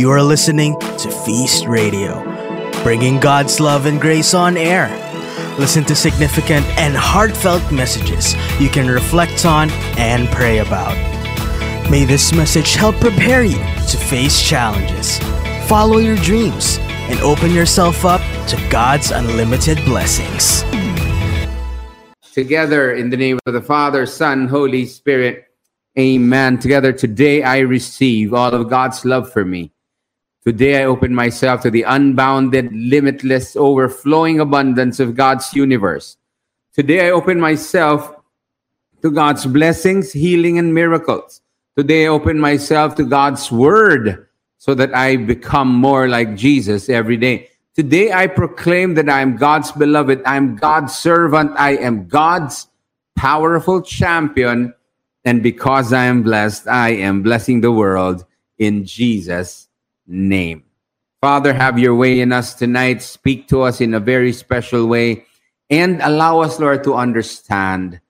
You are listening to Feast Radio, bringing God's love and grace on air. Listen to significant and heartfelt messages you can reflect on and pray about. May this message help prepare you to face challenges, follow your dreams, and open yourself up to God's unlimited blessings. Together in the name of the Father, Son, Holy Spirit. Amen. Together today I receive all of God's love for me. Today I open myself to the unbounded, limitless, overflowing abundance of God's universe. Today I open myself to God's blessings, healing, and miracles. Today I open myself to God's word so that I become more like Jesus every day. Today I proclaim that I am God's beloved, I am God's servant, I am God's powerful champion. And because I am blessed, I am blessing the world in Jesus' name. Father, have your way in us tonight. Speak to us in a very special way and allow us, Lord, to understand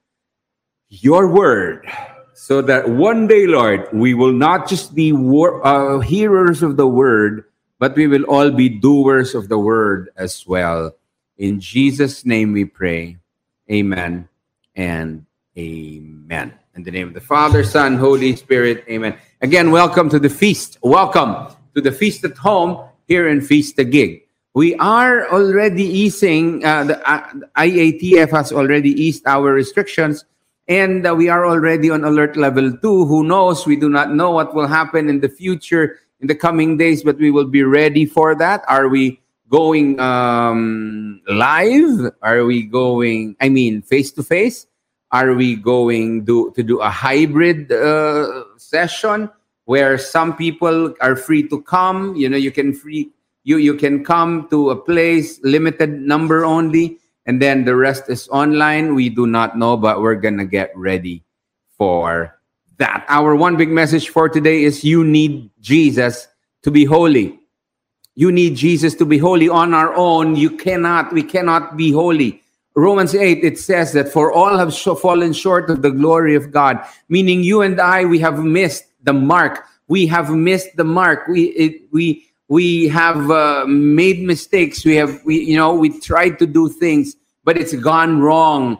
your word so that one day, Lord, we will not just be wor- uh, hearers of the word, but we will all be doers of the word as well. In Jesus' name we pray. Amen and amen. In the name of the Father, Son, Holy Spirit, amen. Again, welcome to the feast. Welcome to the feast at home here in Feast the Gig. We are already easing, uh, the uh, IATF has already eased our restrictions, and uh, we are already on alert level two. Who knows? We do not know what will happen in the future in the coming days, but we will be ready for that. Are we going um, live? Are we going, I mean, face to face? Are we going do, to do a hybrid uh, session where some people are free to come? You know, you can free you you can come to a place, limited number only, and then the rest is online. We do not know, but we're gonna get ready for that. Our one big message for today is you need Jesus to be holy. You need Jesus to be holy on our own. You cannot, we cannot be holy. Romans 8, it says that for all have fallen short of the glory of God, meaning you and I, we have missed the mark. We have missed the mark. We, it, we, we have uh, made mistakes. We have, we, you know, we tried to do things, but it's gone wrong.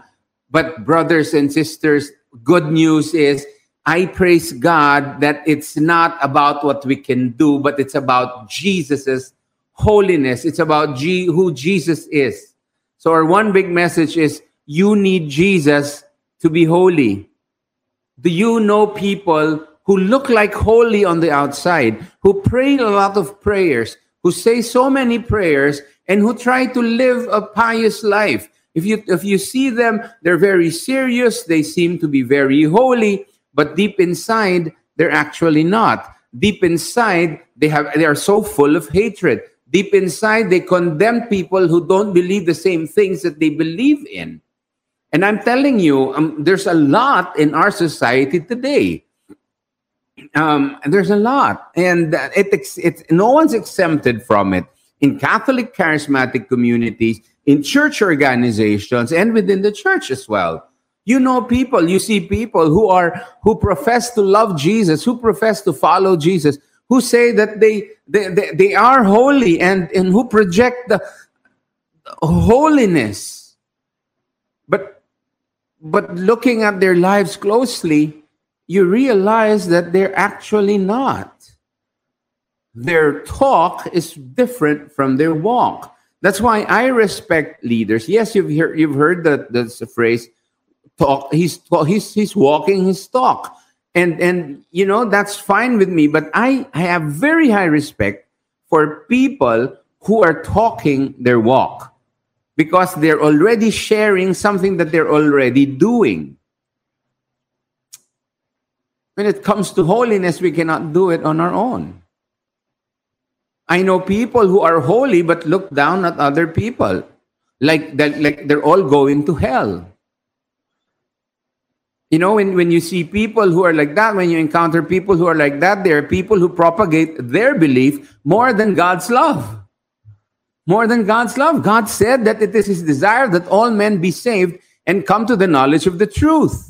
But brothers and sisters, good news is I praise God that it's not about what we can do, but it's about Jesus's holiness. It's about G- who Jesus is. So our one big message is you need Jesus to be holy. Do you know people who look like holy on the outside, who pray a lot of prayers, who say so many prayers, and who try to live a pious life? If you if you see them, they're very serious, they seem to be very holy, but deep inside, they're actually not. Deep inside, they have they are so full of hatred deep inside they condemn people who don't believe the same things that they believe in and i'm telling you um, there's a lot in our society today um, there's a lot. And it, it, no one's exempted from it in catholic charismatic communities in church organizations and within the church as well. You know people you see people who are who profess to love jesus who profess to follow jesus who say that they they, they, they are holy and, and who project the holiness. But but looking at their lives closely you realize that they're actually not. Their talk is different from their walk. That's why i respect leaders. Yes you've heard you've heard that that's the phrase talk he's he's he's walking his talk. And and you know that's fine with me but i, I have very high respect for people who are talking their walk because they're already sharing something that they're already doing when it comes to holiness we cannot do it on our own i know people who are holy but look down at other people like that like they're all going to hell you know, when, when you see people who are like that, when you encounter people who are like that, there are people who propagate their belief more than God's love. More than God's love. God said that it is His desire that all men be saved and come to the knowledge of the truth.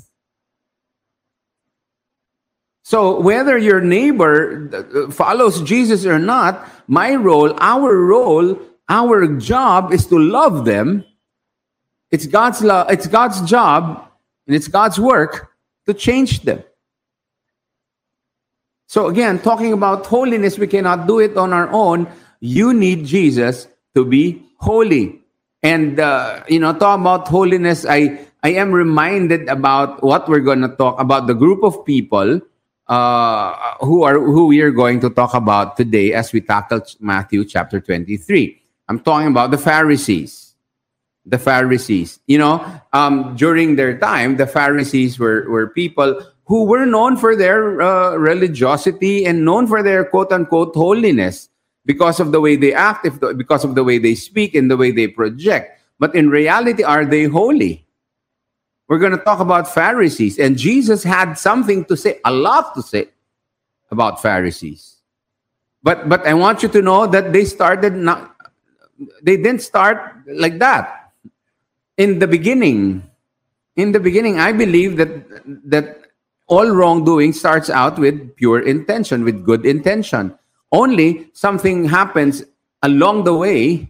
So whether your neighbor uh, follows Jesus or not, my role, our role, our job is to love them. It's God's love, it's God's job, and it's God's work to change them. So again, talking about holiness, we cannot do it on our own. You need Jesus to be holy. And uh, you know, talk about holiness, I I am reminded about what we're going to talk about the group of people uh, who are who we are going to talk about today as we tackle Matthew chapter 23. I'm talking about the Pharisees. The Pharisees. You know, um, during their time, the Pharisees were, were people who were known for their uh, religiosity and known for their quote unquote holiness because of the way they act, if the, because of the way they speak and the way they project. But in reality, are they holy? We're going to talk about Pharisees. And Jesus had something to say, a lot to say about Pharisees. But but I want you to know that they started not they didn't start like that. In the beginning, in the beginning, I believe that that all wrongdoing starts out with pure intention, with good intention. Only something happens along the way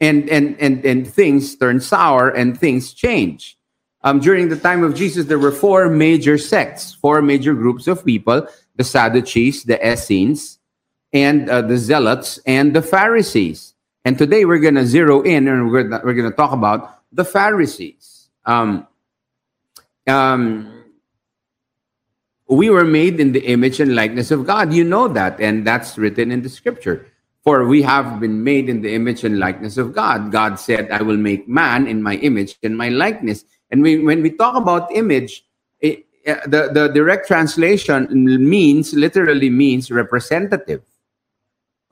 and and and, and things turn sour and things change um, during the time of Jesus, there were four major sects, four major groups of people the Sadducees, the Essenes, and uh, the Zealots, and the Pharisees. And today we're going to zero in and we're, we're going to talk about the Pharisees. Um, um, we were made in the image and likeness of God. You know that, and that's written in the scripture. For we have been made in the image and likeness of God. God said, I will make man in my image and my likeness. And we, when we talk about image, it, uh, the, the direct translation means, literally means representative.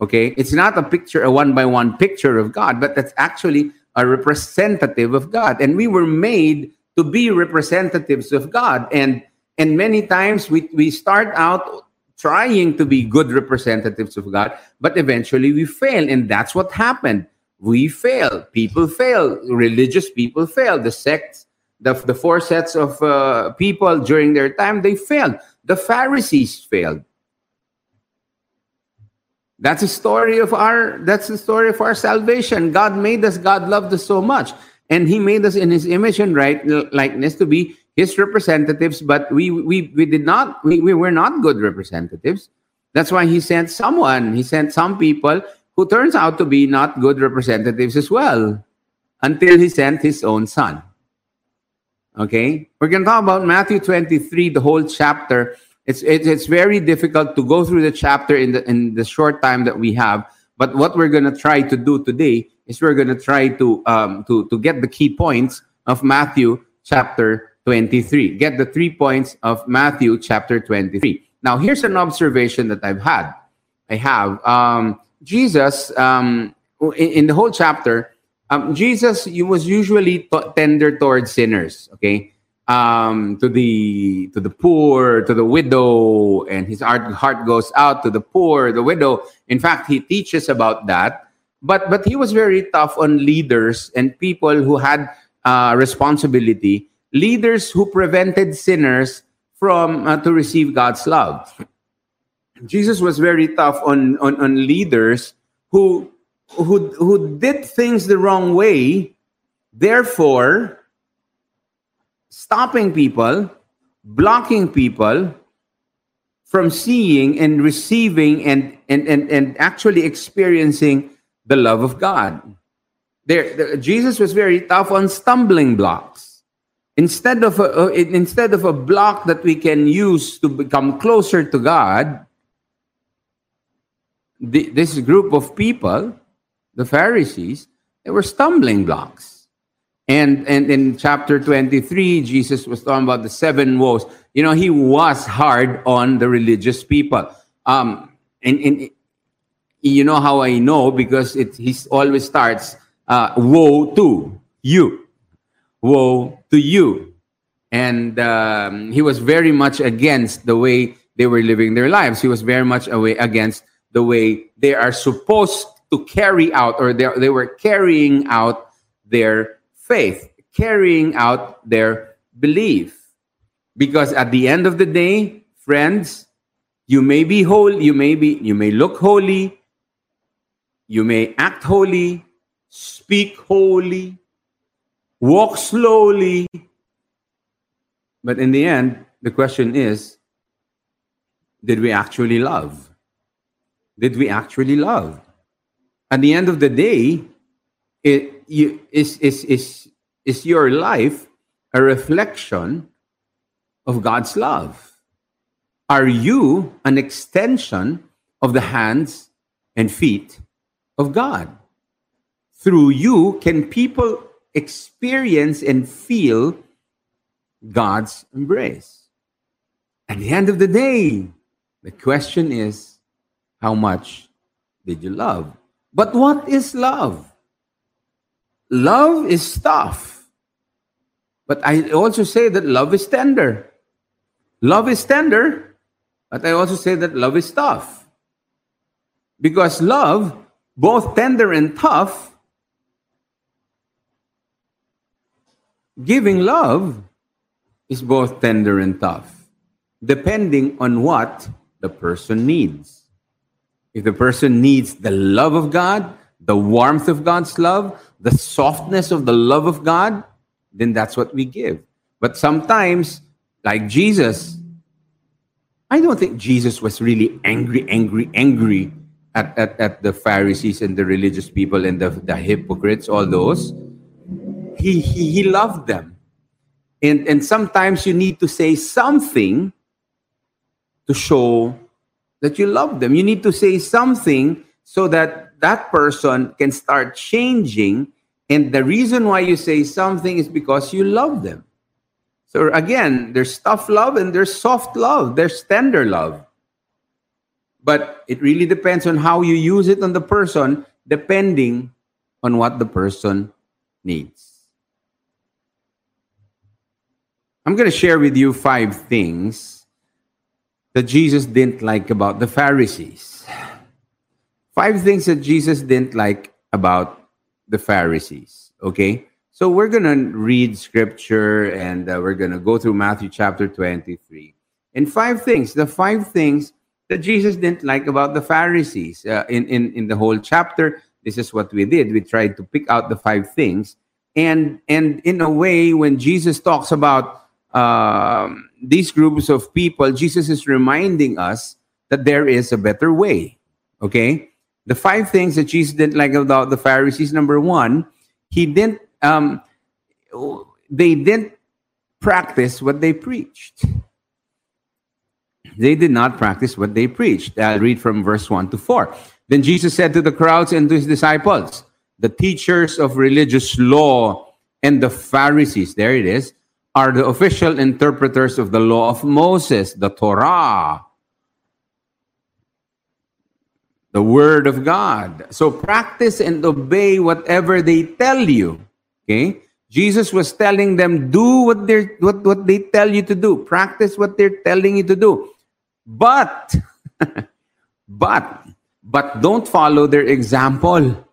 Okay? It's not a picture, a one by one picture of God, but that's actually a representative of God. And we were made to be representatives of God. And and many times we, we start out trying to be good representatives of God, but eventually we fail. And that's what happened. We fail. People fail. Religious people fail. The sects the, the four sets of uh, people during their time, they failed. The Pharisees failed. That's the story of our that's the story of our salvation. God made us, God loved us so much. And He made us in His image and right likeness to be His representatives, but we we we did not we, we were not good representatives. That's why He sent someone, He sent some people who turns out to be not good representatives as well, until He sent His own son. Okay? We're going to talk about Matthew 23, the whole chapter. It's, it's, it's very difficult to go through the chapter in the, in the short time that we have. But what we're going to try to do today is we're going to try to, um, to, to get the key points of Matthew chapter 23. Get the three points of Matthew chapter 23. Now, here's an observation that I've had. I have. Um, Jesus, um, in, in the whole chapter, um, Jesus was usually tender towards sinners, okay? Um, to the to the poor, to the widow, and his heart, heart goes out to the poor, the widow. In fact, he teaches about that. But but he was very tough on leaders and people who had uh, responsibility, leaders who prevented sinners from uh, to receive God's love. Jesus was very tough on, on, on leaders who who, who did things the wrong way, therefore stopping people, blocking people from seeing and receiving and, and, and, and actually experiencing the love of God. There, the, Jesus was very tough on stumbling blocks. Instead of a, instead of a block that we can use to become closer to God, the, this group of people the Pharisees, they were stumbling blocks. And, and in chapter 23, Jesus was talking about the seven woes. You know, he was hard on the religious people. Um, and, and you know how I know because it he always starts, uh, woe to you. Woe to you. And um, he was very much against the way they were living their lives. He was very much away against the way they are supposed to carry out, or they, they were carrying out their faith, carrying out their belief. Because at the end of the day, friends, You may be holy, you may be, you may look holy, you may act holy, speak holy, walk slowly. But in the end, the question is did we actually love? Did we actually love? At the end of the day, it, you, is, is, is, is your life a reflection of God's love? Are you an extension of the hands and feet of God? Through you, can people experience and feel God's embrace? At the end of the day, the question is how much did you love? But what is love? Love is stuff. But I also say that love is tender. Love is tender, but I also say that love is tough. Because love, both tender and tough, giving love is both tender and tough, depending on what the person needs. If the person needs the love of God, the warmth of God's love, the softness of the love of God, then that's what we give. But sometimes, like Jesus, I don't think Jesus was really angry, angry, angry at, at, at the Pharisees and the religious people and the, the hypocrites, all those. He, he, he loved them. And, and sometimes you need to say something to show that you love them. You need to say something so that that person can start changing. And the reason why you say something is because you love them. So again, there's tough love and there's soft love, there's tender love. But it really depends on how you use it on the person, depending on what the person needs. I'm going to share with you five things that Jesus didn't like about the Pharisees. Five things that Jesus didn't like about the Pharisees. Okay? So we're going to read scripture and uh, we're going to go through Matthew chapter 23. And five things, the five things that Jesus didn't like about the Pharisees. Uh, in, in, in the whole chapter, this is what we did. We tried to pick out the five things. And, and in a way, when Jesus talks about um, these groups of people, Jesus is reminding us that there is a better way. Okay? The five things that Jesus didn't like about the Pharisees number one, he didn't, um, they didn't practice what they preached. They did not practice what they preached. I'll read from verse 1 to 4. Then Jesus said to the crowds and to his disciples, the teachers of religious law and the Pharisees, there it is, are the official interpreters of the law of Moses, the Torah, the Word of God. So practice and obey whatever they tell you. Okay? Jesus was telling them, do what, they what, what they tell you to do. Practice what they're telling you to do. But, but, but don't follow their example,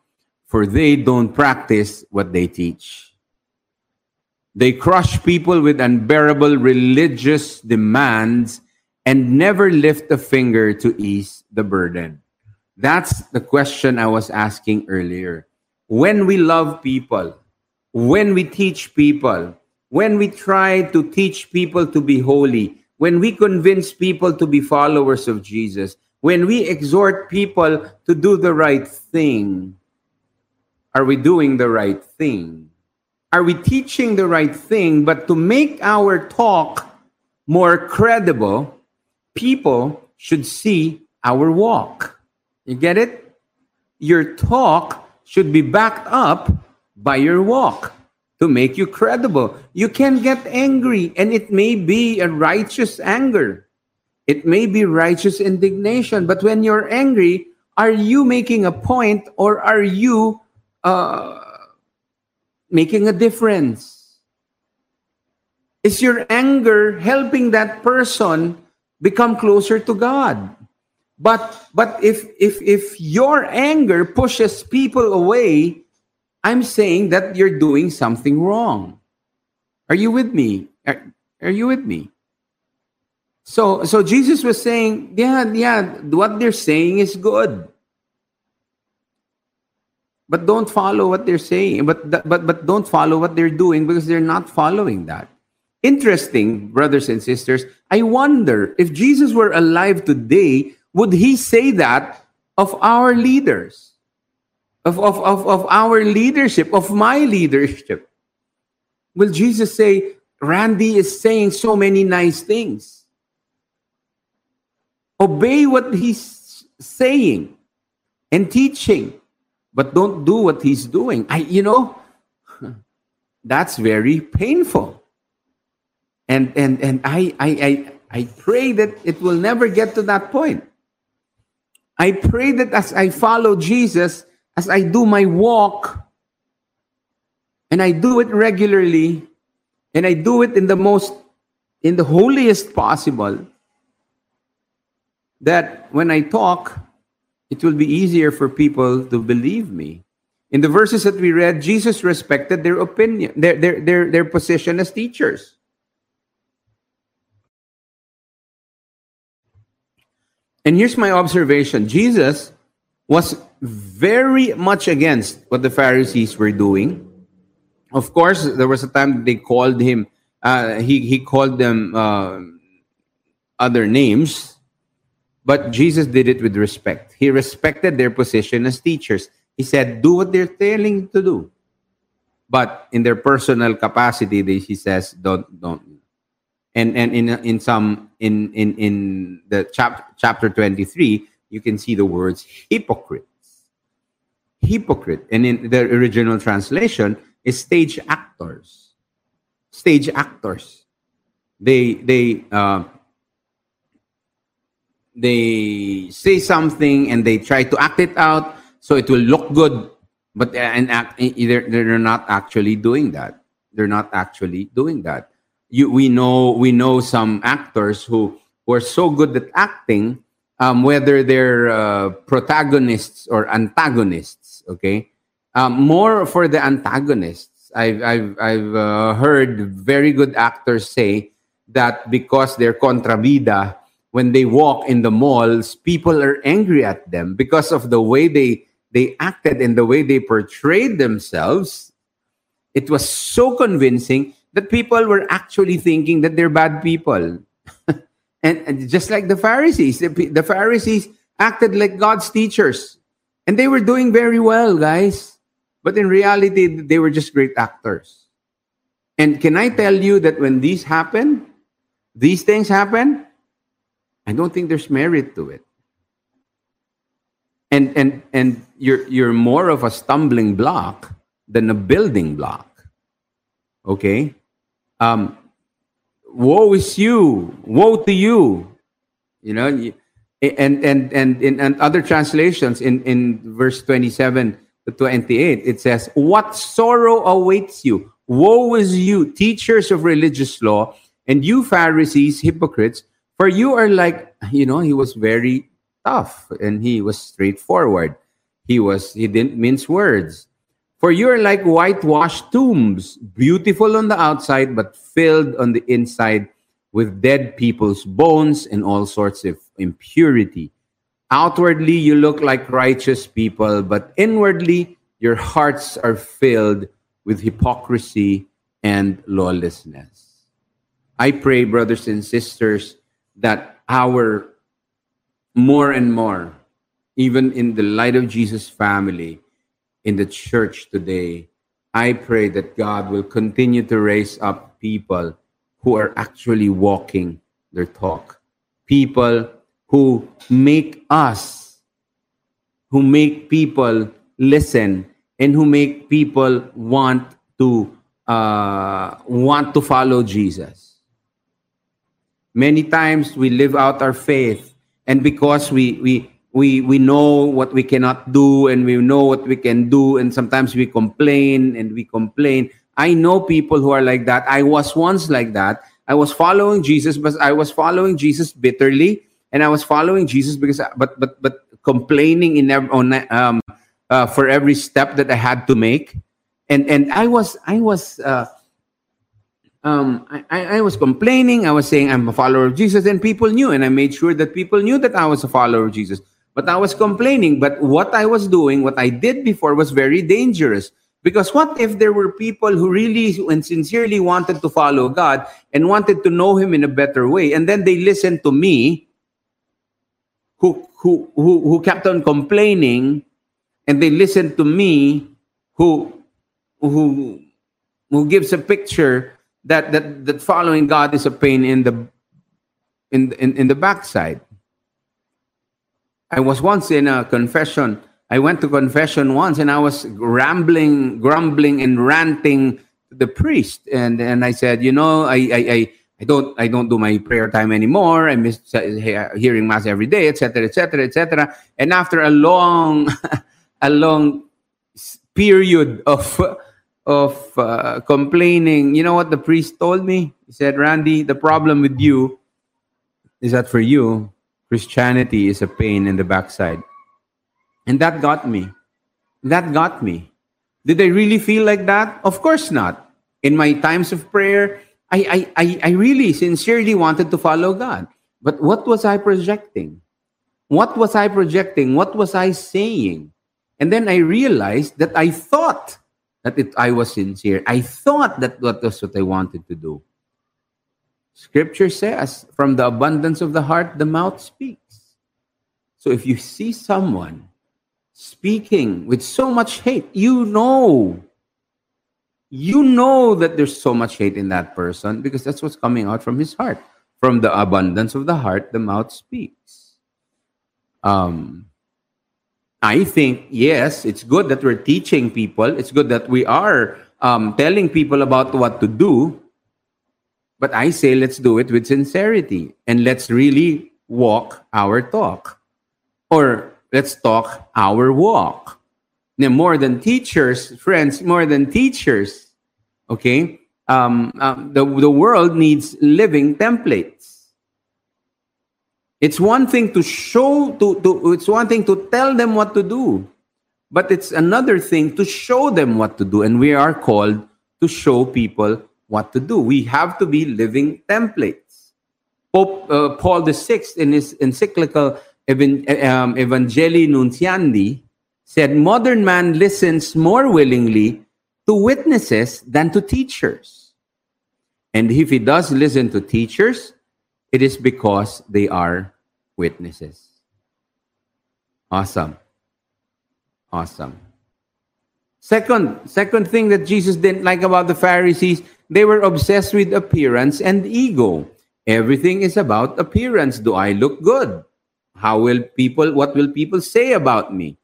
for they don't practice what they teach. They crush people with unbearable religious demands and never lift a finger to ease the burden. That's the question I was asking earlier. When we love people, when we teach people, when we try to teach people to be holy, when we convince people to be followers of Jesus, when we exhort people to do the right thing, are we doing the right thing? Are we teaching the right thing? But to make our talk more credible, people should see our walk. You get it? Your talk should be backed up by your walk to make you credible. You can get angry, and it may be a righteous anger. It may be righteous indignation. But when you're angry, are you making a point or are you uh, making a difference? Is your anger helping that person become closer to God? But but if if if your anger pushes people away, I'm saying that you're doing something wrong. Are you with me? Are, are you with me? So, so Jesus was saying, yeah, yeah, what they're saying is good. But don't follow what they're saying. But, but, but don't follow what they're doing because they're not following that. Interesting, brothers and sisters. I wonder if Jesus were alive today, would he say that of our leaders? Of, of, of, of our leadership, of my leadership? Will Jesus say, Randy is saying so many nice things? Obey what he's saying and teaching, but don't do what he's doing. I, you know, that's very painful. And and and I I I, I pray that it will never get to that point. I pray that as I follow Jesus, as I do my walk, and I do it regularly, and I do it in the most, in the holiest possible, that when I talk, it will be easier for people to believe me. In the verses that we read, Jesus respected their opinion, their, their, their, their position as teachers. And here's my observation Jesus was very much against what the Pharisees were doing. Of course, there was a time they called him, uh, he, he called them uh, other names, but Jesus did it with respect. He respected their position as teachers. He said, Do what they're telling to do. But in their personal capacity, they, he says, Don't, don't. And, and in, in some, in, in, in the chap, chapter 23, you can see the words hypocrites. Hypocrite. And in the original translation, is stage actors. Stage actors. They they uh, they say something and they try to act it out so it will look good, but uh, and act, either they're not actually doing that. They're not actually doing that. You, we know we know some actors who, were so good at acting, um, whether they're uh, protagonists or antagonists. Okay, um, more for the antagonists. I've, I've, I've uh, heard very good actors say that because they're contrabida, when they walk in the malls, people are angry at them because of the way they, they acted and the way they portrayed themselves. It was so convincing that people were actually thinking that they're bad people. and, and, just like the Pharisees, the, the Pharisees acted like God's teachers. And they were doing very well, guys. But in reality, they were just great actors. And can I tell you that when these happen, these things happen, I don't think there's merit to it. And and and you're you're more of a stumbling block than a building block. Okay? Um woe is you, woe to you. You know, and and and in and other translations in in verse 27 to 28, it says, What sorrow awaits you? Woe is you, teachers of religious law, and you Pharisees, hypocrites, for you are like, you know, he was very tough and he was straightforward. He was, he didn't mince words. For you are like whitewashed tombs, beautiful on the outside, but filled on the inside with dead people's bones and all sorts of impurity. Outwardly, you look like righteous people, but inwardly, your hearts are filled with hypocrisy and lawlessness. I pray, brothers and sisters, that our more and more, even in the light of Jesus' family, in the church today, I pray that God will continue to raise up people who are actually walking their talk. People who make us, who make people listen, and who make people want to uh, want to follow Jesus. Many times we live out our faith, and because we we we we know what we cannot do, and we know what we can do, and sometimes we complain and we complain. I know people who are like that. I was once like that. I was following Jesus, but I was following Jesus bitterly and I was following Jesus because, I, but but but complaining in every, on, um, uh, for every step that I had to make, and and I was I was uh, um, I, I was complaining. I was saying I'm a follower of Jesus, and people knew, and I made sure that people knew that I was a follower of Jesus. But I was complaining. But what I was doing, what I did before, was very dangerous. Because what if there were people who really and sincerely wanted to follow God and wanted to know Him in a better way, and then they listened to me, who who who, who kept on complaining, and they listened to me, who who who gives a picture that that that following God is a pain in the in in, in the backside. I was once in a confession. I went to confession once and I was rambling, grumbling, and ranting to the priest. And and I said, you know, I I, I, I don't I don't do my prayer time anymore. I miss uh, hearing mass every day, etc., etc., etc. And after a long, a long period of of uh, complaining, you know what the priest told me? He said, Randy, the problem with you is that for you, Christianity is a pain in the backside. And that got me. That got me. Did I really feel like that? Of course not. In my times of prayer, I, I, I, I really sincerely wanted to follow God. But what was I projecting? What was I projecting? What was I saying? And then I realized that I thought that it, I was sincere. I thought that that was what I wanted to do. Scripture says, from the abundance of the heart, the mouth speaks. So if you see someone speaking with so much hate, you know, you know that there's so much hate in that person because that's what's coming out from his heart. From the abundance of the heart, the mouth speaks. Um, I think, yes, it's good that we're teaching people. It's good that we are um, telling people about what to do. But I say, let's do it with sincerity and let's really walk our talk. Or let's talk our walk. Now, more than teachers, friends, more than teachers, okay? Um, um, the, the world needs living templates. It's one thing to show, to, to, it's one thing to tell them what to do, but it's another thing to show them what to do. And we are called to show people what to do. We have to be living templates. Pope uh, Paul VI, in his encyclical um, Evangelii Nuntiandi, said modern man listens more willingly to witnesses than to teachers. And if he does listen to teachers, it is because they are witnesses. Awesome. Awesome. Second, second thing that Jesus didn't like about the Pharisees, they were obsessed with appearance and ego. Everything is about appearance. Do I look good? How will people, what will people say about me?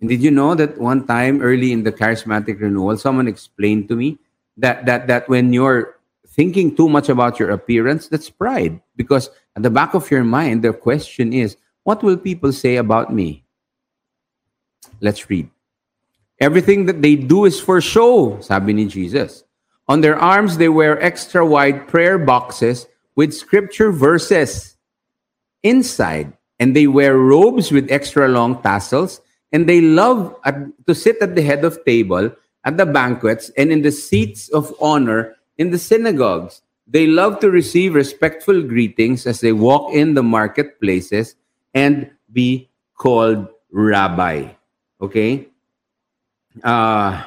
And did you know that one time early in the charismatic renewal, someone explained to me that that that when you're thinking too much about your appearance, that's pride. Because at the back of your mind, the question is, what will people say about me? Let's read. Everything that they do is for show, sabi ni Jesus. On their arms, they wear extra wide prayer boxes with scripture verses inside and they wear robes with extra long tassels and they love at, to sit at the head of table at the banquets and in the seats of honor in the synagogues they love to receive respectful greetings as they walk in the marketplaces and be called rabbi. Okay? Uh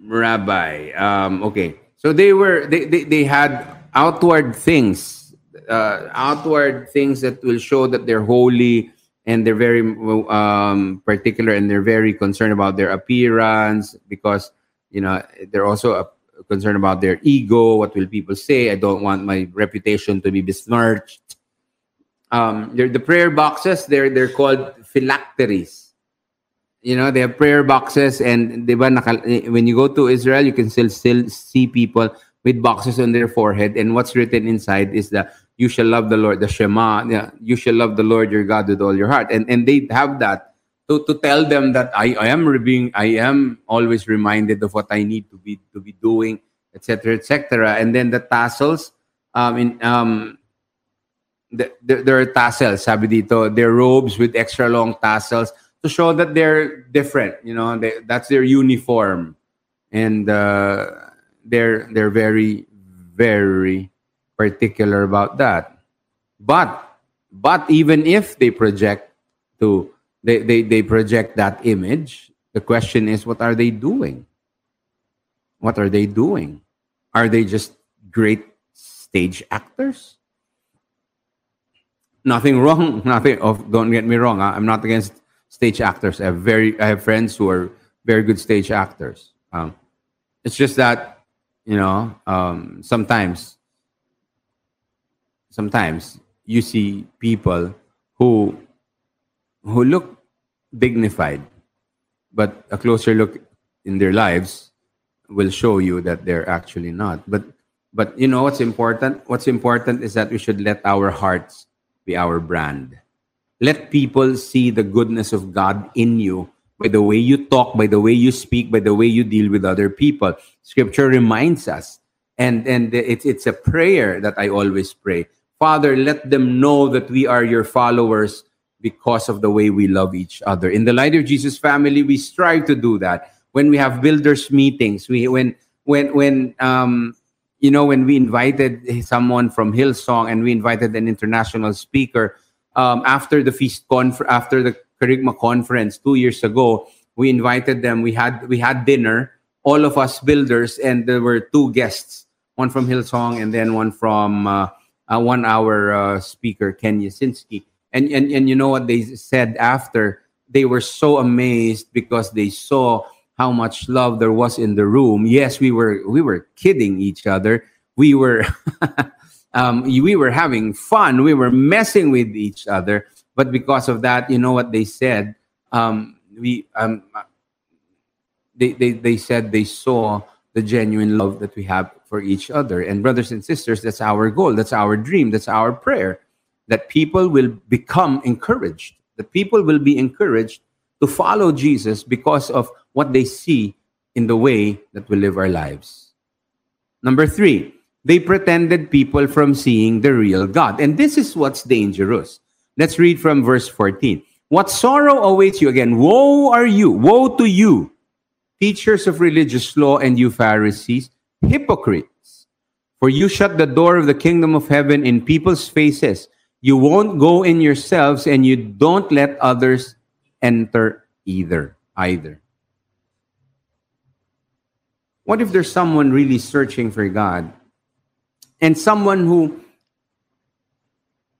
rabbi. Um okay. So they were they they, they had outward things, uh, outward things that will show that they're holy and they're very um, particular and they're very concerned about their appearance because you know they're also uh, concerned about their ego. What will people say? I don't want my reputation to be besmirched. Um, the prayer boxes. They're they're called phylacteries. You know, they have prayer boxes, and when you go to Israel, you can still still see people with boxes on their forehead, and what's written inside is that you shall love the Lord, the Shema. Yeah, you shall love the Lord your God with all your heart, and and they have that to, to tell them that I, I am being I am always reminded of what I need to be to be doing, etc. etc. And then the tassels, um, in um, the, the, there are tassels, sabi dito, their robes with extra long tassels to show that they're different. You know, they, that's their uniform, and uh, they're they're very very particular about that. But but even if they project to they, they, they project that image, the question is what are they doing? What are they doing? Are they just great stage actors? Nothing wrong. Nothing. of don't get me wrong. I'm not against stage actors. I have very. I have friends who are very good stage actors. Um, it's just that you know um, sometimes sometimes you see people who who look dignified but a closer look in their lives will show you that they're actually not. But but you know what's important? What's important is that we should let our hearts be our brand. Let people see the goodness of god in you by the way you talk by the way you speak by the way you deal with other people. Scripture reminds us. And and it's it's a prayer that i always pray Father, let them know that we are your followers because of the way we love each other. In the Light of Jesus family, we strive to do that. When we have builders meetings, we when when when um you know when we invited someone from Hillsong and we invited an international speaker um, after the feast conf- after the Kerygma conference two years ago, we invited them. We had we had dinner, all of us builders, and there were two guests, one from Hillsong and then one from uh, uh, one hour uh, speaker, Ken Yasinski. And, and, and you know what they said after? They were so amazed because they saw how much love there was in the room. Yes, we were we were kidding each other. We were um, we were having fun. We were messing with each other. But because of that, you know what they said? Um, we um, they, they they said they saw the genuine love that we have for each other. And brothers and sisters, that's our goal, that's our dream, that's our prayer that people will become encouraged, that people will be encouraged to follow Jesus because of what they see in the way that we live our lives. Number three, they pretended people from seeing the real God. And this is what's dangerous. Let's read from verse 14. What sorrow awaits you again? Woe are you, woe to you, teachers of religious law and you Pharisees, hypocrites! For you shut the door of the kingdom of heaven in people's faces. You won't go in yourselves and you don't let others enter either. Either. What if there's someone really searching for God and someone who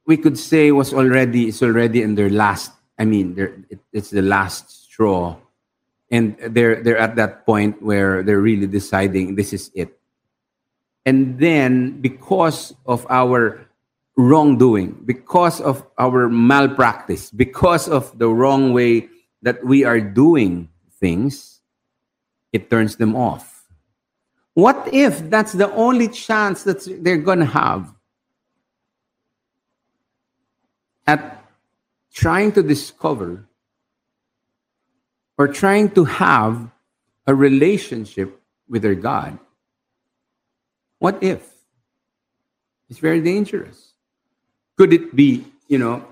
we could say was already is already in their last I mean, it, it's the last straw and they're they're at that point where they're really deciding this is it. And then because of our wrongdoing because of our malpractice because of the wrong way that we are doing things it turns them off. What if that's the only chance that they're going to have at trying to discover or trying to have a relationship with their God. What if? It's very dangerous. Could it be, you know,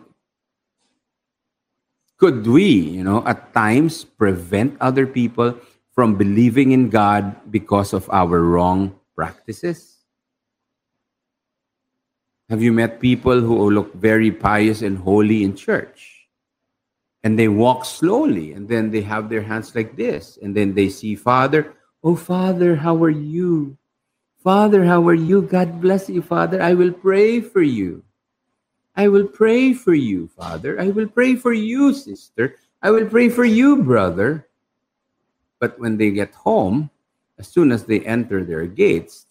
could we, you know, at times prevent other people from believing in God because of our wrong practices? Have you met people who look very pious and holy in church? And they walk slowly and then they have their hands like this and then they see father oh father how are you father how are you god bless you father i will pray for you i will pray for you father i will pray for you sister i will pray for you brother but when they get home as soon as they enter their gates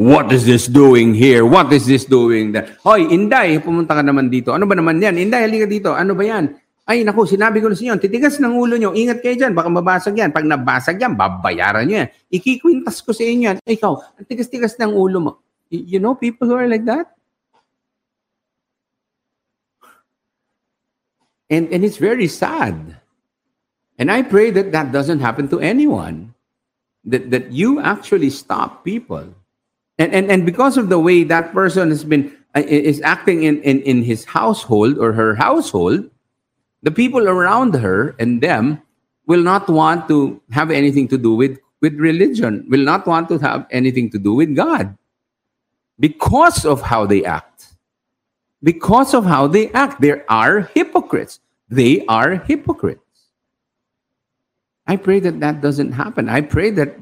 What is this doing here? What is this doing there? Hoy, Inday, pumunta ka naman dito. Ano ba naman yan? Inday, halika dito. Ano ba yan? Ay, naku, sinabi ko na sa inyo, titigas ng ulo nyo. Ingat kayo dyan, baka mabasag yan. Pag nabasag yan, babayaran nyo yan. Ikikwintas ko sa inyo yan. Ikaw, ang tigas-tigas ng ulo mo. You know people who are like that? And, and it's very sad. And I pray that that doesn't happen to anyone. That, that you actually stop people and, and, and because of the way that person has been uh, is acting in, in, in his household or her household, the people around her and them will not want to have anything to do with, with religion, will not want to have anything to do with God because of how they act. Because of how they act. There are hypocrites. They are hypocrites. I pray that that doesn't happen. I pray that,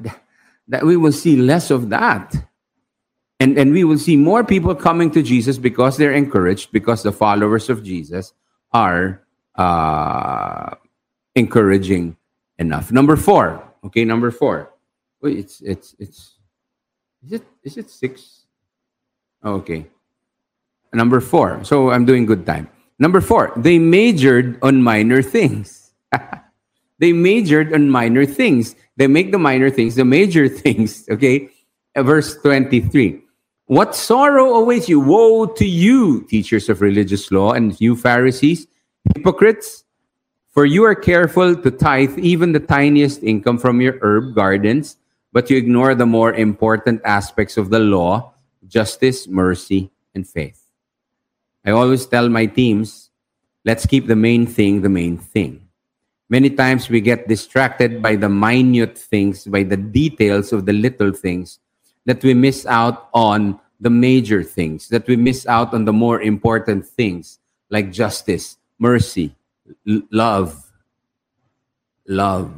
that we will see less of that. And, and we will see more people coming to Jesus because they're encouraged, because the followers of Jesus are uh, encouraging enough. Number four. Okay, number four. Wait, it's it's it's is it is it six? Oh, okay. Number four. So I'm doing good time. Number four, they majored on minor things. they majored on minor things. They make the minor things the major things. Okay. Verse 23. What sorrow awaits you? Woe to you, teachers of religious law, and you Pharisees, hypocrites! For you are careful to tithe even the tiniest income from your herb gardens, but you ignore the more important aspects of the law justice, mercy, and faith. I always tell my teams, let's keep the main thing the main thing. Many times we get distracted by the minute things, by the details of the little things, that we miss out on the major things, that we miss out on the more important things like justice, mercy, l- love. Love.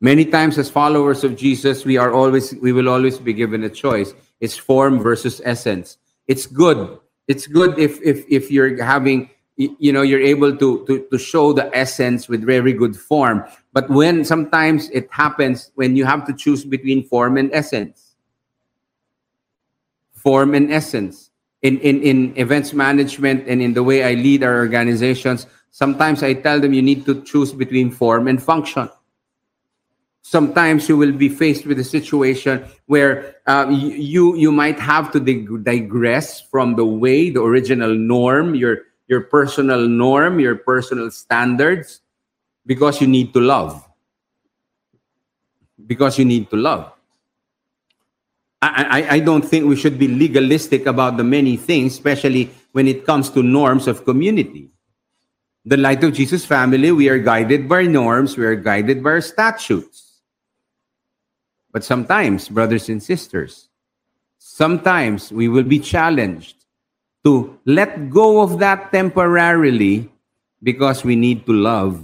Many times as followers of Jesus, we are always we will always be given a choice. It's form versus essence. It's good. It's good if if if you're having you know you're able to, to to show the essence with very good form but when sometimes it happens when you have to choose between form and essence form and essence. In, in, in events management and in the way I lead our organizations, sometimes I tell them you need to choose between form and function. Sometimes you will be faced with a situation where uh, you, you might have to dig- digress from the way, the original norm, your, your personal norm, your personal standards, because you need to love. Because you need to love. I, I, don't think we should be legalistic about the many things, especially when it comes to norms of community. The Light of Jesus family, we are guided by norms, we are guided by statutes. But sometimes, brothers and sisters, sometimes we will be challenged to let go of that temporarily because we need to love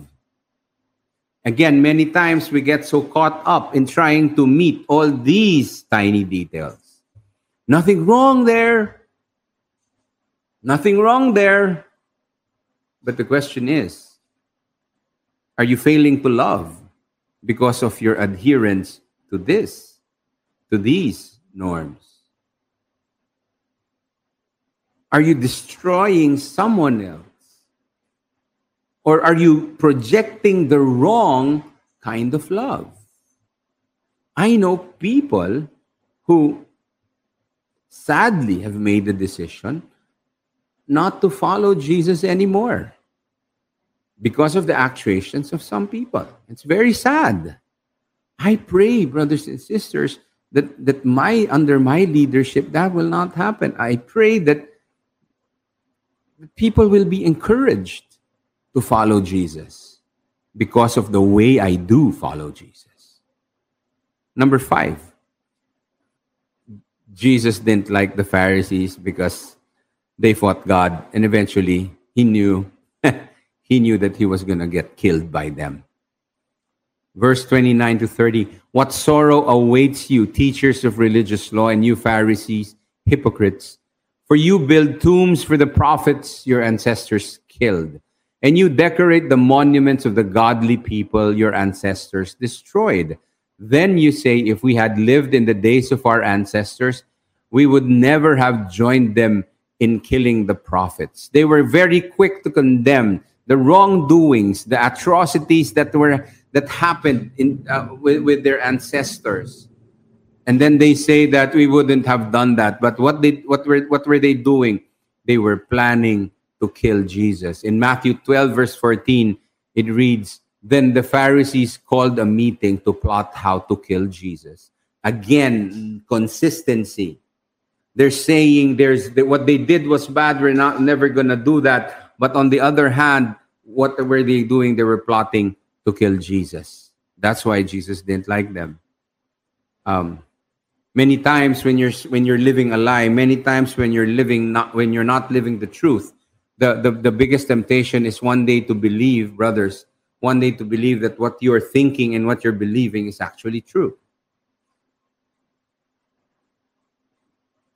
Again, many times we get so caught up in trying to meet all these tiny details. Nothing wrong there. Nothing wrong there. But the question is are you failing to love because of your adherence to this, to these norms? Are you destroying someone else? Or are you projecting the wrong kind of love? I know people who sadly have made the decision not to follow Jesus anymore because of the actuations of some people. It's very sad. I pray, brothers and sisters, that, that my under my leadership that will not happen. I pray that people will be encouraged to follow Jesus because of the way I do follow Jesus. Number five, Jesus didn't like the Pharisees because they fought God, and eventually he knew he knew that he was going to get killed by them. Verse 29 to 30 What sorrow awaits you, teachers of religious law, and you Pharisees, hypocrites! For you build tombs for the prophets your ancestors killed and you decorate the monuments of the godly people your ancestors destroyed. Then you say, if we had lived in the days of our ancestors, we would never have joined them in killing the prophets. They were very quick to condemn the wrongdoings, the atrocities that were that happened in uh, with, with their ancestors. And then they say that we wouldn't have done that. But what they what were what were they doing? They were planning to kill Jesus. In Matthew 12, verse 14, it reads, Then the Pharisees called a meeting to plot how to kill Jesus. Again, consistency. they're saying there's what they did was bad. We're not never gonna do that. But on the other hand, what were they doing? They were plotting to kill Jesus. That's why Jesus didn't like them. Um, many times when you're when you're living a lie, many times when you're living not when you're not living the truth, the, the, the biggest temptation is one day to believe, brothers, one day to believe that what you're thinking and what you're believing is actually true.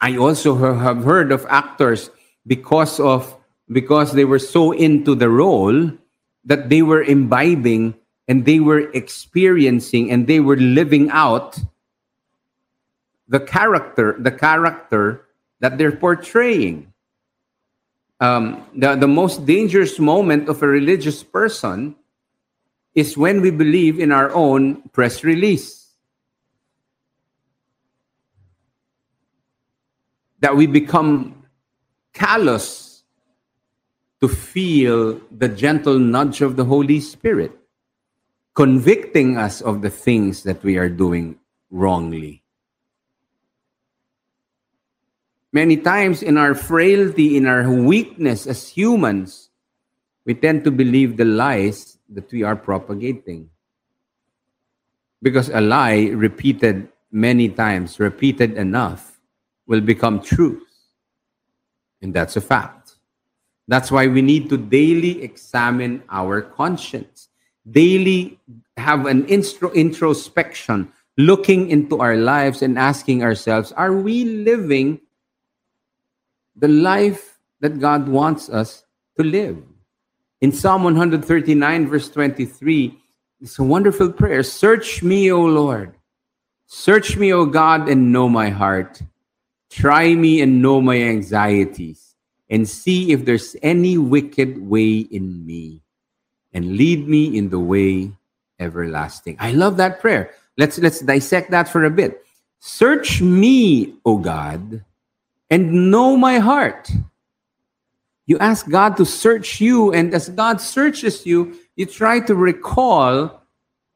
I also have heard of actors because of because they were so into the role that they were imbibing and they were experiencing and they were living out the character the character that they're portraying um, the, the most dangerous moment of a religious person is when we believe in our own press release. That we become callous to feel the gentle nudge of the Holy Spirit, convicting us of the things that we are doing wrongly. Many times in our frailty, in our weakness as humans, we tend to believe the lies that we are propagating. Because a lie repeated many times, repeated enough, will become truth. And that's a fact. That's why we need to daily examine our conscience, daily have an introspection, looking into our lives and asking ourselves, are we living the life that God wants us to live. In Psalm 139, verse 23, it's a wonderful prayer. Search me, O Lord. Search me, O God, and know my heart. Try me and know my anxieties, and see if there's any wicked way in me, and lead me in the way everlasting. I love that prayer. Let's let's dissect that for a bit. Search me, O God, and know my heart. You ask God to search you, and as God searches you, you try to recall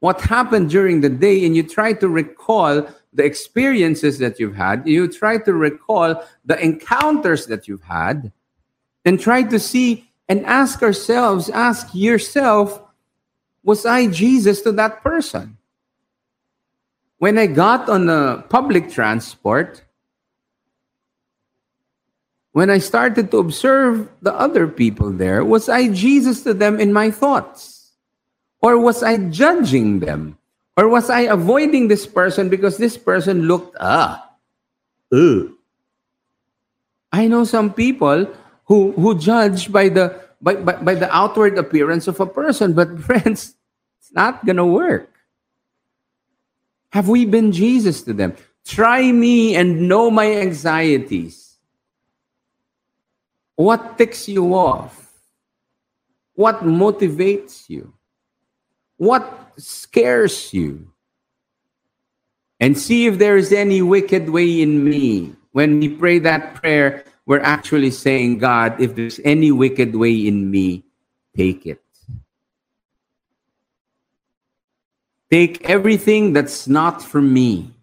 what happened during the day and you try to recall the experiences that you've had. You try to recall the encounters that you've had and try to see and ask ourselves, ask yourself, was I Jesus to that person? When I got on the public transport, when I started to observe the other people there, was I Jesus to them in my thoughts? Or was I judging them? Or was I avoiding this person because this person looked, ah, ugh. I know some people who, who judge by the, by, by, by the outward appearance of a person, but friends, it's not going to work. Have we been Jesus to them? Try me and know my anxieties what ticks you off? What motivates you? What scares you? And see if there is any wicked way in me. When we pray that prayer, we're actually saying, God, if there's any wicked way in me, take it. Take everything that's not for me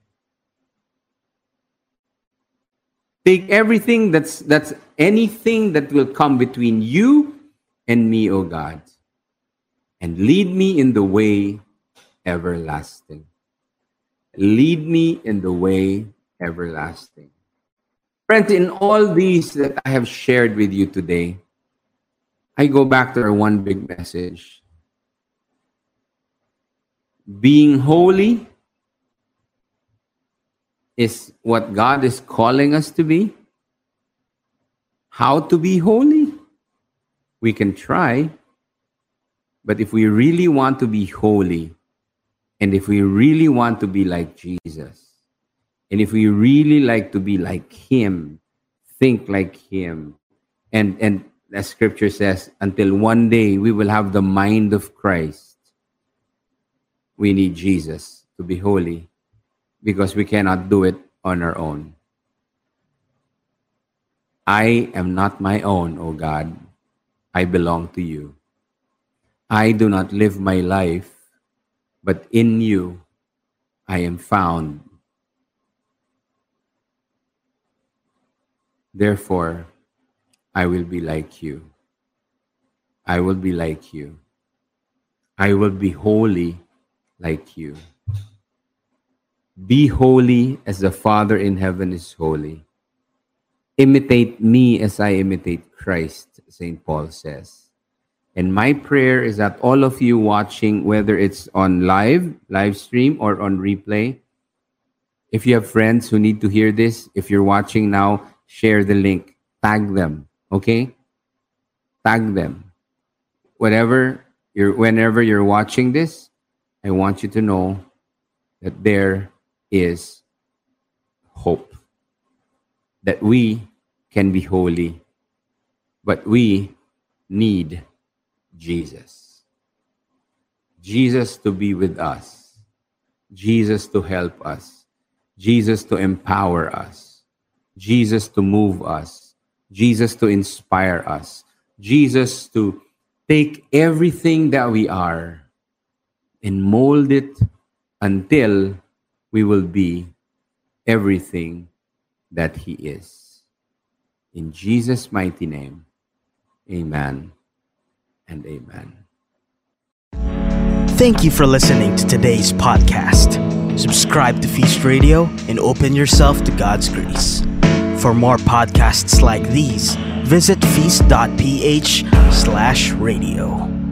Take everything that's that's anything that will come between you and me, O God, and lead me in the way everlasting. Lead me in the way everlasting. Friends, in all these that I have shared with you today, I go back to our one big message. Being holy is what God is calling us to be. How to be holy? We can try, but if we really want to be holy, and if we really want to be like Jesus, and if we really like to be like Him, think like Him, and and as Scripture says, until one day we will have the mind of Christ, we need Jesus to be holy because we cannot do it on our own. I am not my own, O God. I belong to you. I do not live my life, but in you I am found. Therefore, I will be like you. I will be like you. I will be holy like you. Be holy as the Father in heaven is holy. Imitate me as I imitate Christ, St. Paul says. And my prayer is that all of you watching, whether it's on live, live stream, or on replay, if you have friends who need to hear this, if you're watching now, share the link, tag them, okay? Tag them. Whatever you're, whenever you're watching this, I want you to know that there is hope. That we can be holy, but we need Jesus. Jesus to be with us, Jesus to help us, Jesus to empower us, Jesus to move us, Jesus to inspire us, Jesus to take everything that we are and mold it until we will be everything that He is. In Jesus' mighty name, amen and amen. Thank you for listening to today's podcast. Subscribe to Feast Radio and open yourself to God's grace. For more podcasts like these, visit feast.ph slash radio.